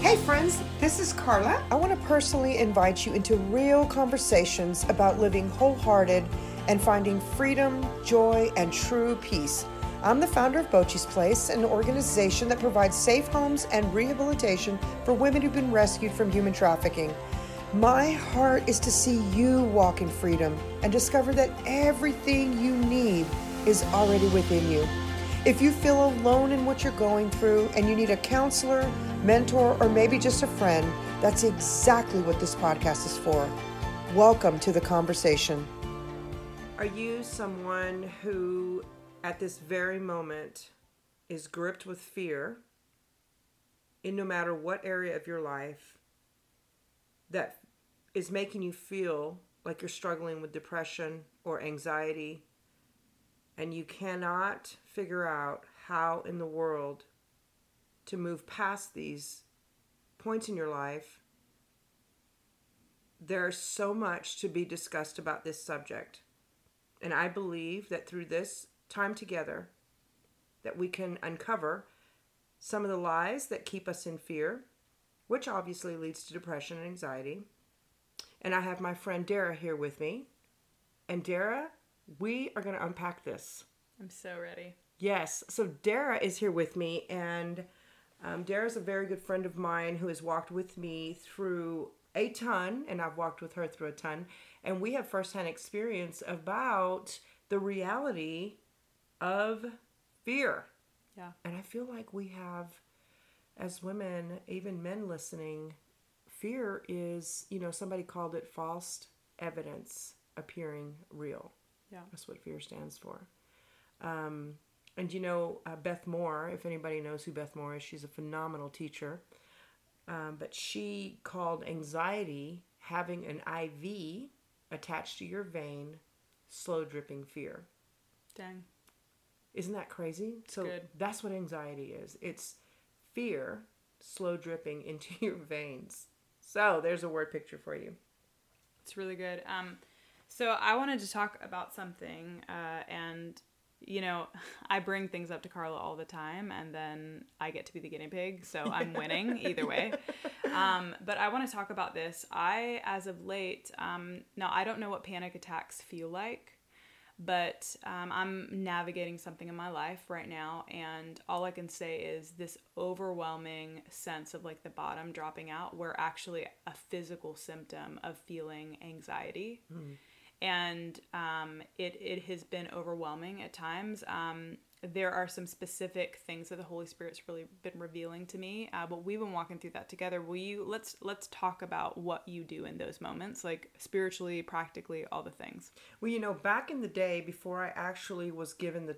Hey, friends, this is Carla. I want to personally invite you into real conversations about living wholehearted and finding freedom, joy, and true peace. I'm the founder of Bochi's Place, an organization that provides safe homes and rehabilitation for women who've been rescued from human trafficking. My heart is to see you walk in freedom and discover that everything you need is already within you. If you feel alone in what you're going through and you need a counselor, mentor, or maybe just a friend, that's exactly what this podcast is for. Welcome to the conversation. Are you someone who, at this very moment, is gripped with fear in no matter what area of your life that is making you feel like you're struggling with depression or anxiety and you cannot figure out how in the world to move past these points in your life, there's so much to be discussed about this subject. And I believe that through this time together that we can uncover some of the lies that keep us in fear, which obviously leads to depression and anxiety. And I have my friend Dara here with me. And Dara, we are going to unpack this. I'm so ready. Yes. So Dara is here with me, and um, Dara's a very good friend of mine who has walked with me through a ton, and I've walked with her through a ton. And we have firsthand experience about the reality of fear. Yeah. And I feel like we have, as women, even men listening, fear is, you know, somebody called it false evidence appearing real. Yeah. That's what fear stands for. Um, and you know, uh, Beth Moore, if anybody knows who Beth Moore is, she's a phenomenal teacher. Um, but she called anxiety having an IV attached to your vein, slow dripping fear. Dang. Isn't that crazy? So good. that's what anxiety is. It's fear slow dripping into your veins. So there's a word picture for you. It's really good. Um, so I wanted to talk about something, uh, and you know, I bring things up to Carla all the time, and then I get to be the guinea pig, so I'm winning either way. Um, but I want to talk about this. I, as of late, um, now I don't know what panic attacks feel like, but um, I'm navigating something in my life right now, and all I can say is this overwhelming sense of like the bottom dropping out, where actually a physical symptom of feeling anxiety. Mm. And um, it, it has been overwhelming at times. Um, there are some specific things that the Holy Spirit's really been revealing to me, uh, but we've been walking through that together. Will you let's let's talk about what you do in those moments, like spiritually, practically, all the things. Well, you know, back in the day, before I actually was given the,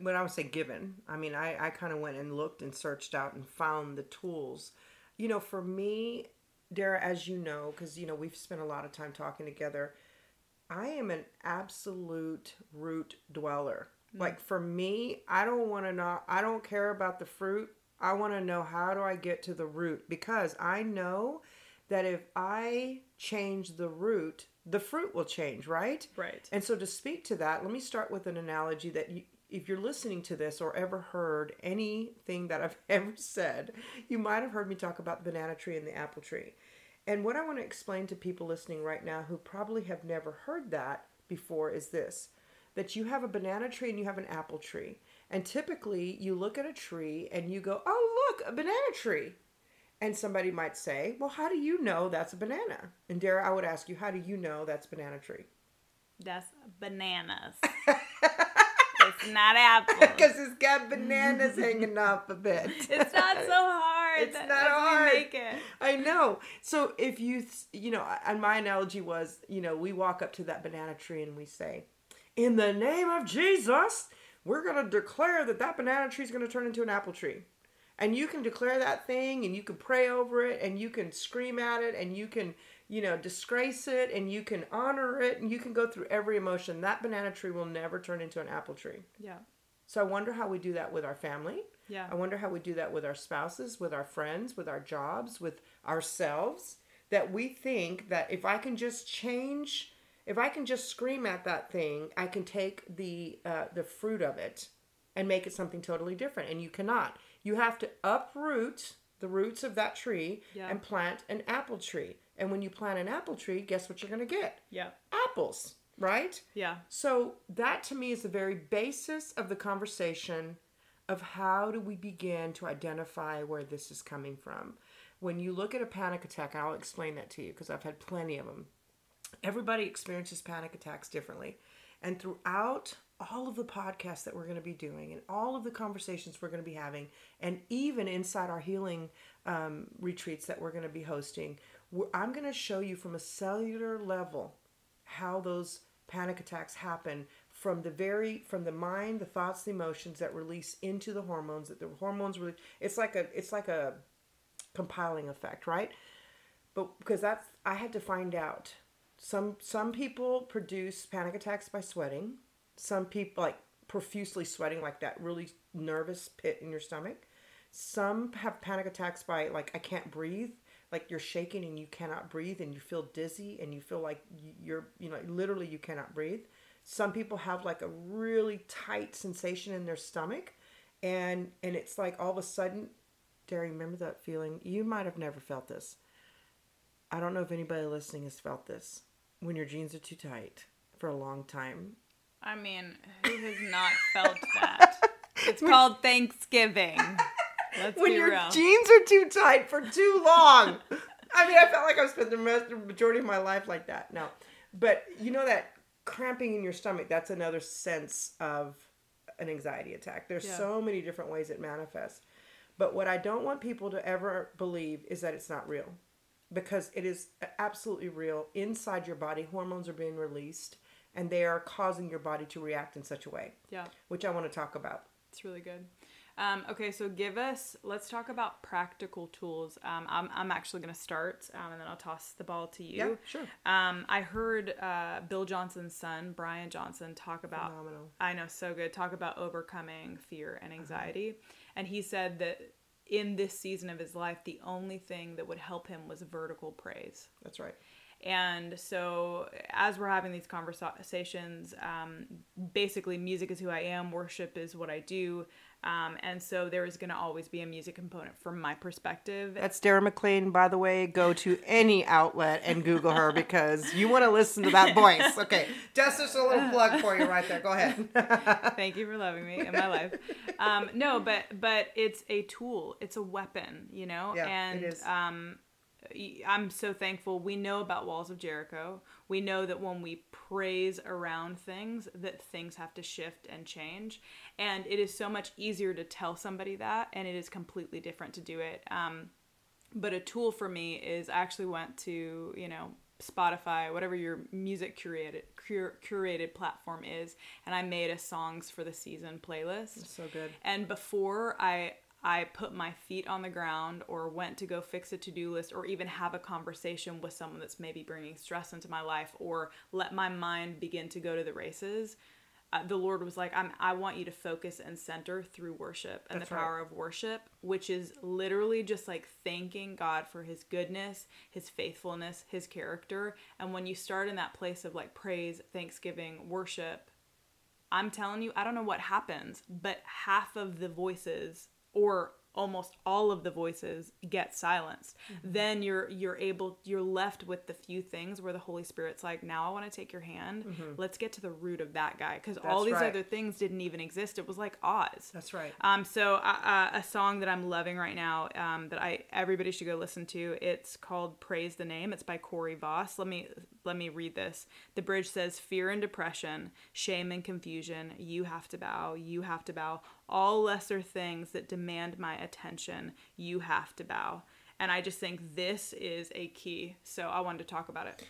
when I would say given, I mean, I, I kind of went and looked and searched out and found the tools. You know, for me, Dara, as you know, because, you know, we've spent a lot of time talking together, I am an absolute root dweller. Mm. Like for me, I don't want to know, I don't care about the fruit. I want to know how do I get to the root because I know that if I change the root, the fruit will change, right? Right. And so to speak to that, let me start with an analogy that you, if you're listening to this or ever heard anything that I've ever said, you might have heard me talk about the banana tree and the apple tree. And what I want to explain to people listening right now who probably have never heard that before is this that you have a banana tree and you have an apple tree. And typically you look at a tree and you go, oh, look, a banana tree. And somebody might say, well, how do you know that's a banana? And Dara, I would ask you, how do you know that's banana tree? That's bananas. it's not apples. Because it's got bananas hanging off a bit. It's not so hard. It's that- not hard. Make it. I know. So if you, you know, and my analogy was, you know, we walk up to that banana tree and we say, in the name of Jesus, we're going to declare that that banana tree is going to turn into an apple tree. And you can declare that thing and you can pray over it and you can scream at it and you can, you know, disgrace it and you can honor it and you can go through every emotion. That banana tree will never turn into an apple tree. Yeah. So I wonder how we do that with our family. Yeah. I wonder how we do that with our spouses, with our friends, with our jobs, with ourselves. That we think that if I can just change, if I can just scream at that thing, I can take the uh, the fruit of it and make it something totally different. And you cannot. You have to uproot the roots of that tree Yeah. and plant an apple tree. And when you plant an apple tree, guess what you're going to get? Yeah. Apples, right? Yeah. So that to me is the very basis of the conversation of how do we begin to identify where this is coming from. When you look at a panic attack, and I'll explain that to you because I've had plenty of them. Everybody experiences panic attacks differently. And throughout all of the podcasts that we're going to be doing and all of the conversations we're going to be having, and even inside our healing um, retreats that we're going to be hosting, I'm going to show you from a cellular level how those panic attacks happen from the very from the mind the thoughts the emotions that release into the hormones that the hormones really it's like a it's like a compiling effect right? But because that's i had to find out. Some some people produce panic attacks by sweating. Some people like profusely sweating like that really nervous pit in your stomach. Some have panic attacks by like i can't breathe. Like you're shaking and you cannot breathe and you feel dizzy and you feel like you're you know literally you cannot breathe some people have like a really tight sensation in their stomach and and it's like all of a sudden Dara, remember that feeling you might have never felt this i don't know if anybody listening has felt this when your jeans are too tight for a long time I mean, who has not felt that? It's called Thanksgiving. Let's when your real. jeans are too tight for too long. I mean, I felt like I spent the most, the majority of my life like that. No, but you know that cramping in your stomach. That's another sense of an anxiety attack. There's Yeah. so many different ways it manifests. But what I don't want people to ever believe is that it's not real, because it is absolutely real. Inside your body, hormones are being released, and they are causing your body to react in such a way, yeah, which I want to talk about. it's really good. Um, okay, so give us. Let's talk about practical tools. Um, I'm I'm actually going to start, um, and then I'll toss the ball to you. Yeah, sure. Um, I heard uh, Bill Johnson's son, Brian Johnson, talk about. Phenomenal. I know, so good. Talk about overcoming fear Uh-huh. and anxiety. And he said that in this season of his life, the only thing that would help him was vertical praise. That's right. And so, as we're having these conversations, um, basically, music is who I am, worship is what I do. Um, and so, there is going to always be a music component from my perspective. That's Dara Maclean, by the way. Go to any outlet and Google her because you want to listen to that voice. Okay, just just a little plug for you right there. Go ahead. Thank you for loving me in my life. Um, no, but but it's a tool. It's a weapon, you know. Yeah, and is. um, I'm so thankful. We know about walls of Jericho. We know that when we praise around things, that things have to shift and change. And it is so much easier to tell somebody that, and it is completely different to do it. Um, but a tool for me is I actually went to you know Spotify, whatever your music curated cur- curated platform is, and I made a songs for the season playlist. so good. And before I I put my feet on the ground or went to go fix a to-do list or even have a conversation with someone that's maybe bringing stress into my life or let my mind begin to go to the races. Uh, the Lord was like, I'm, I want you to focus and center through worship and That's the right. power of worship, which is literally just like thanking God for his goodness, his faithfulness, his character. And when you start in that place of like praise, thanksgiving, worship, I'm telling you, I don't know what happens, but half of the voices or almost all of the voices get silenced. Then you're you're able you're left with the few things where the Holy Spirit's like, "Now I want to take your hand. Let's get to the root of that guy cuz all these right. other things didn't even exist. It was like Oz. That's right. Um, so uh, uh, a song that I'm loving right now um, that I everybody should go listen to. It's called "Praise the Name." It's by Corey Voss. Let me let me read this. The bridge says, "Fear and depression, shame and confusion. You have to bow. You have to bow. All lesser things that demand my attention. You have to bow." And I just think this is a key. So I wanted to talk about it.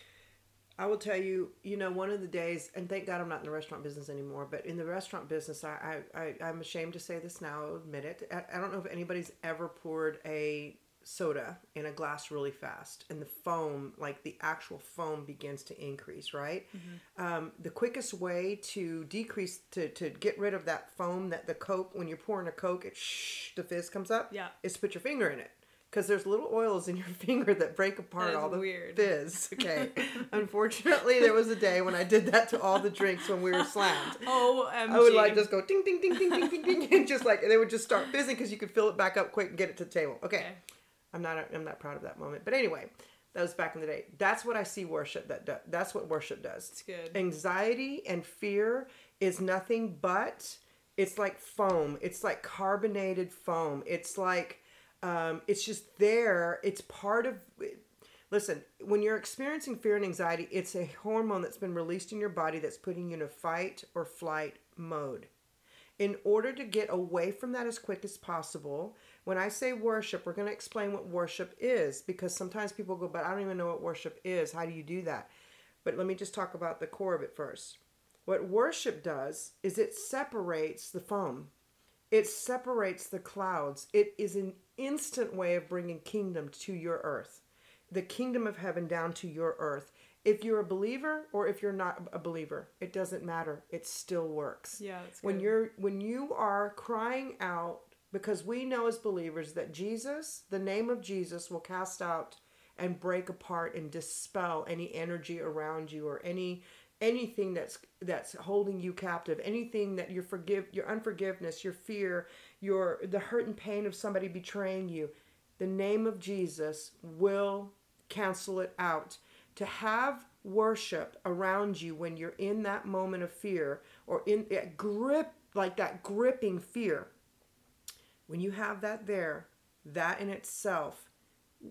I will tell you, you know, one of the days, and thank God I'm not in the restaurant business anymore, but in the restaurant business, I, I, I I'm ashamed to say this now, I'll admit it. I, I don't know if anybody's ever poured a soda in a glass really fast and the foam, like the actual foam begins to increase, right? Um, the quickest way to decrease, to, to get rid of that foam that the Coke, when you're pouring a Coke, it shh, the fizz comes up, Yeah. is to put your finger in it. because there's little oils in your finger that break apart That all the weird. fizz. Okay. Unfortunately, there was a day when I did that to all the drinks when we were slammed. Oh, I would like just go ding ding ding ding ding ding ding, and just like and they would just start fizzing because you could fill it back up quick and get it to the table. Okay. Okay. I'm not I'm not proud of that moment, but anyway, that was back in the day. That's what I see worship that do, that's what worship does. It's good. Anxiety and fear is nothing but it's like foam. It's like carbonated foam. It's like um, it's just there. It's part of. Listen, when you're experiencing fear and anxiety, it's a hormone that's been released in your body that's putting you in a fight or flight mode. In order to get away from that as quick as possible, when I say worship, we're going to explain what worship is because sometimes people go, but I don't even know what worship is. How do you do that? But let me just talk about the core of it first. What worship does is it separates the foam, it separates the clouds. It is an instant way of bringing kingdom to your earth, the kingdom of heaven down to your earth. If you're a believer or if you're not a believer, it doesn't matter. It still works. Yeah, When you're when you are crying out because we know as believers that Jesus, the name of Jesus will cast out and break apart and dispel any energy around you or any anything that's that's holding you captive. Anything that your forgive your unforgiveness your fear your the hurt and pain of somebody betraying you the name of jesus will cancel it out. To have worship around you when you're in that moment of fear or in that grip like that gripping fear when you have that there that in itself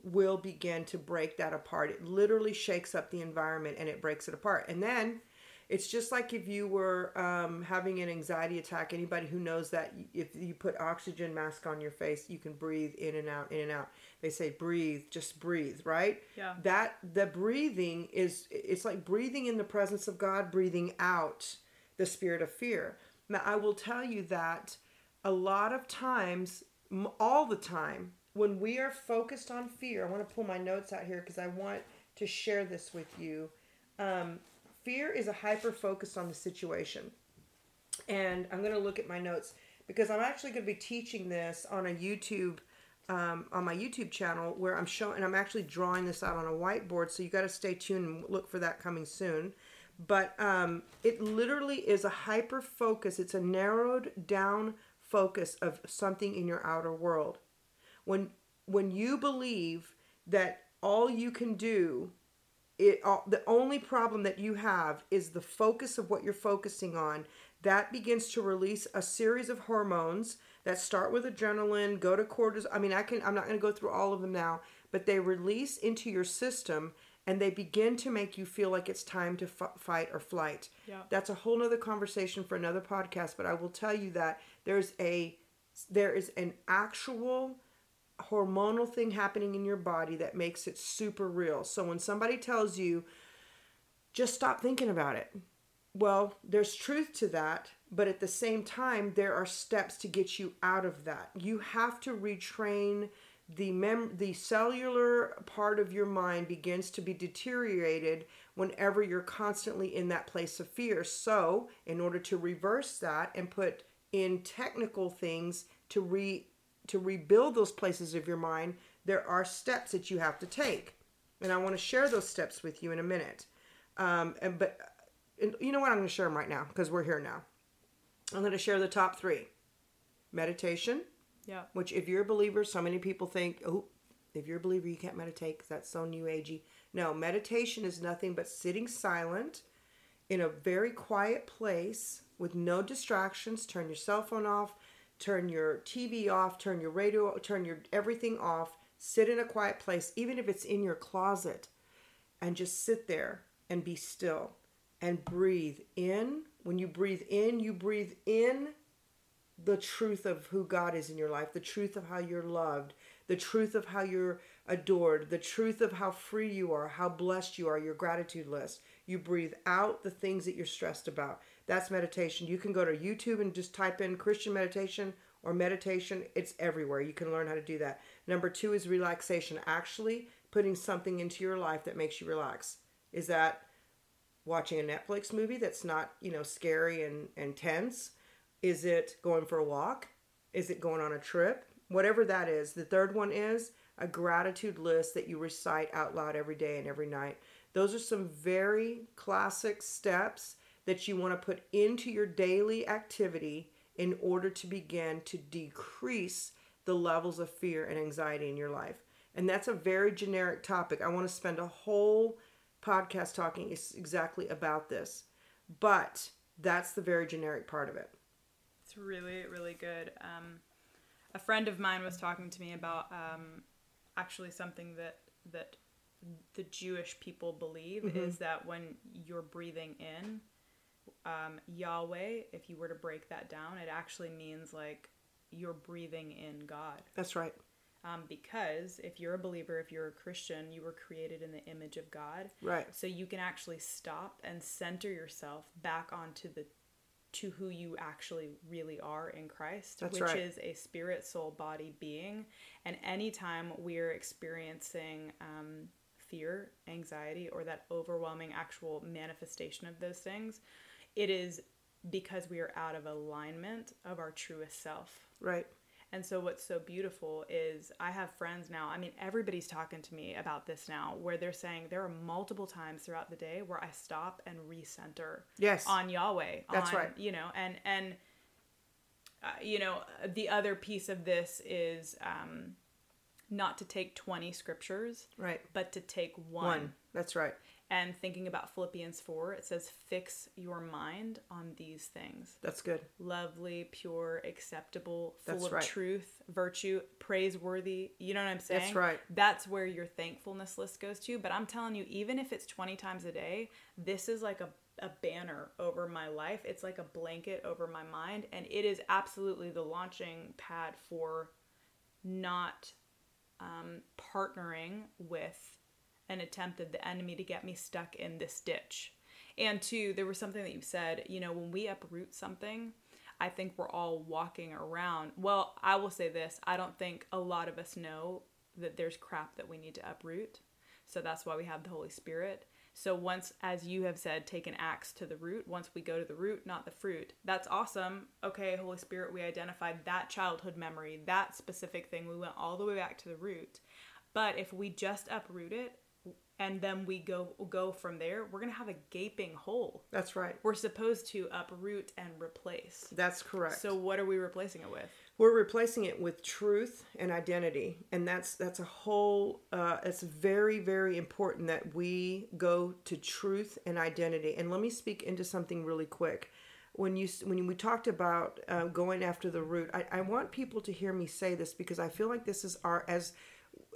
will begin to break that apart. It literally shakes up the environment and it breaks it apart. And then it's just like if you were um, having an anxiety attack. Anybody who knows that if you put oxygen mask on your face, you can breathe in and out, in and out. They say breathe, just breathe, right? Yeah. That the breathing is it's like breathing in the presence of God, breathing out the spirit of fear. Now I will tell you that a lot of times, all the time, when we are focused on fear, I want to pull my notes out here because I want to share this with you. Um, fear is a hyper focus on the situation. And I'm going to look at my notes because I'm actually going to be teaching this on a YouTube, um, on my YouTube channel where I'm showing, and I'm actually drawing this out on a whiteboard. So you got to stay tuned and look for that coming soon. But um, it literally is a hyper focus. It's a narrowed down focus of something in your outer world when when you believe that all you can do it all, the only problem that you have is the focus of what you're focusing on that begins to release a series of hormones that start with adrenaline go to cortisol i mean i can i'm not going to go through all of them now but they release into your system and they begin to make you feel like it's time to f- fight or flight Yeah. that's a whole nother conversation for another podcast but i will tell you that there's a there is an actual hormonal thing happening in your body that makes it super real. So when somebody tells you, just stop thinking about it, well, there's truth to that, but at the same time, there are steps to get you out of that. You have to retrain the mem the cellular part of your mind begins to be deteriorated whenever you're constantly in that place of fear. So, in order to reverse that and put in technical things to re to rebuild those places of your mind, there are steps that you have to take. And I want to share those steps with you in a minute. Um, and but and you know what? I'm going to share them right now because we're here now. I'm going to share the top three: meditation, Yeah. which if you're a believer, so many people think, oh, if you're a believer, you can't meditate because that's so new agey. No, meditation is nothing but sitting silent in a very quiet place with no distractions. Turn your cell phone off, turn your TV off, turn your radio, turn your everything off. Sit in a quiet place, even if it's in your closet, and just sit there and be still and breathe in. When you breathe in, you breathe in the truth of who God is in your life, the truth of how you're loved, the truth of how you're adored, the truth of how free you are, how blessed you are, your gratitude list. You breathe out the things that you're stressed about. That's meditation. You can go to YouTube and just type in Christian meditation or meditation. It's everywhere. You can learn how to do that. Number two is relaxation, actually putting something into your life that makes you relax. Is that watching a Netflix movie that's not, you know, scary and, and tense? Is it going for a walk? Is it going on a trip? Whatever that is. The third one is a gratitude list that you recite out loud every day and every night. Those are some very classic steps that you want to put into your daily activity in order to begin to decrease the levels of fear and anxiety in your life. And that's a very generic topic. I want to spend a whole podcast talking exactly about this. But that's the very generic part of it. It's really, really good. Um, a friend of mine was talking to me about um, actually something that that the Jewish people believe mm-hmm. is that when you're breathing in, um, Yahweh, if you were to break that down, it actually means like you're breathing in God. That's right. Um, because if you're a believer, if you're a Christian, you were created in the image of God. Right. So you can actually stop and center yourself back onto the to who you actually really are in Christ, That's which right. is a spirit, soul, body being. And anytime we're experiencing um, fear, anxiety, or that overwhelming actual manifestation of those things, it is because we are out of alignment of our truest self. Right. And so what's so beautiful is I have friends now. I mean, everybody's talking to me about this now where they're saying there are multiple times throughout the day where I stop and recenter yes. on Yahweh. That's on, right. You know, and and uh, you know, the other piece of this is um not to take 20 scriptures, right, but to take one. One. That's right and thinking about Philippians 4, it says, Fix your mind on these things. That's good. Lovely, pure, acceptable, full That's of right. truth, virtue, praiseworthy. You know what I'm saying? That's right. That's where your thankfulness list goes to. But I'm telling you, even if it's 20 times a day, this is like a a banner over my life. It's like a blanket over my mind. And it is absolutely the launching pad for not um, partnering with and attempted the enemy to get me stuck in this ditch. And two, there was something that you said, you know, when we uproot something, I think we're all walking around. Well, I will say this I don't think a lot of us know that there's crap that we need to uproot. So that's why we have the Holy Spirit. So once, as you have said, take an axe to the root. Once we go to the root, not the fruit. That's awesome. Okay, Holy Spirit, we identified that childhood memory, that specific thing. We went all the way back to the root. But if we just uproot it, and then we go go from there we're going to have a gaping hole. That's right. We're supposed to uproot and replace. That's correct. So what are we replacing it with? We're replacing it with truth and identity and that's that's a whole uh, it's very very important that we go to truth and identity. And let me speak into something really quick. When you when we talked about uh, going after the root I, I want people to hear me say this because i feel like this is our as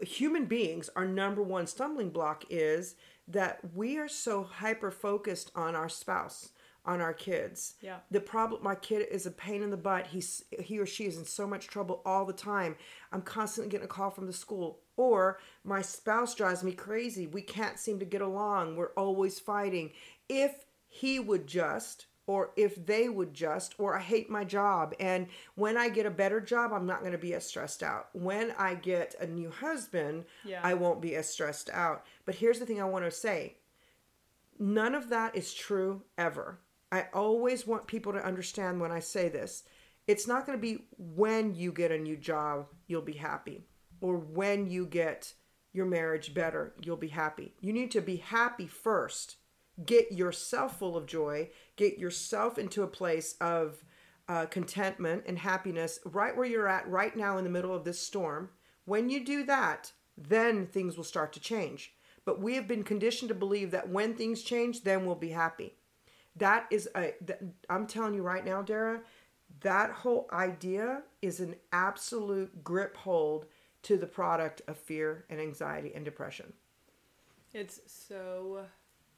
human beings, our number one stumbling block is that we are so hyper focused on our spouse, on our kids. Yeah. The problem, my kid is a pain in the butt. He's he or she is in so much trouble all the time. I'm constantly getting a call from the school. Or my spouse drives me crazy. We can't seem to get along. We're always fighting. If he would just or if they would just, or I hate my job. And when I get a better job, I'm not going to be as stressed out. When I get a new husband, yeah. I won't be as stressed out. But here's the thing I want to say none of that is true ever. I always want people to understand when I say this. It's not going to be when you get a new job, you'll be happy, or when you get your marriage better, you'll be happy. You need to be happy first get yourself full of joy, get yourself into a place of uh, contentment and happiness right where you're at right now in the middle of this storm. When you do that, then things will start to change. But we have been conditioned to believe that when things change, then we'll be happy. That is a. I'm telling you right now, Dara, that whole idea is an absolute grip hold to the product of fear and anxiety and depression. It's so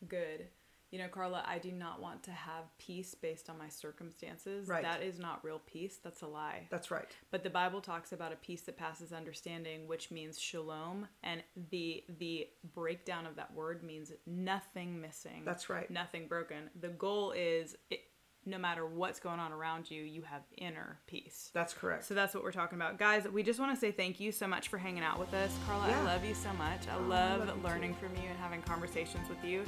good. You know, Carla, I do not want to have peace based on my circumstances. Right. That is not real peace. That's a lie. That's right. But the Bible talks about a peace that passes understanding, which means shalom, and the the breakdown of that word means nothing missing. That's right. Nothing broken. The goal is it, no matter what's going on around you, you have inner peace. That's correct. So that's what we're talking about. Guys, we just want to say thank you so much for hanging out with us. Carla, Yeah. I love you so much. I Oh, I love, love learning from you and having conversations with you.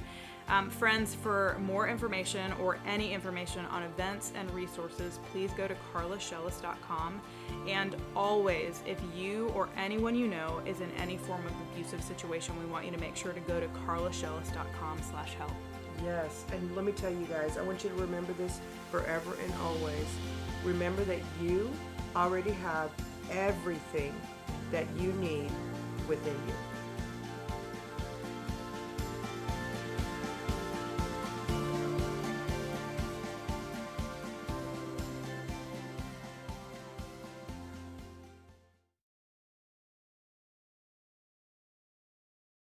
Um, friends, for more information or any information on events and resources, please go to carlashellis.com. And always, if you or anyone you know is in any form of abusive situation, we want you to make sure to go to carlashellis.com slash help. Yes, and let me tell you guys, I want you to remember this forever and always. Remember that you already have everything that you need within you.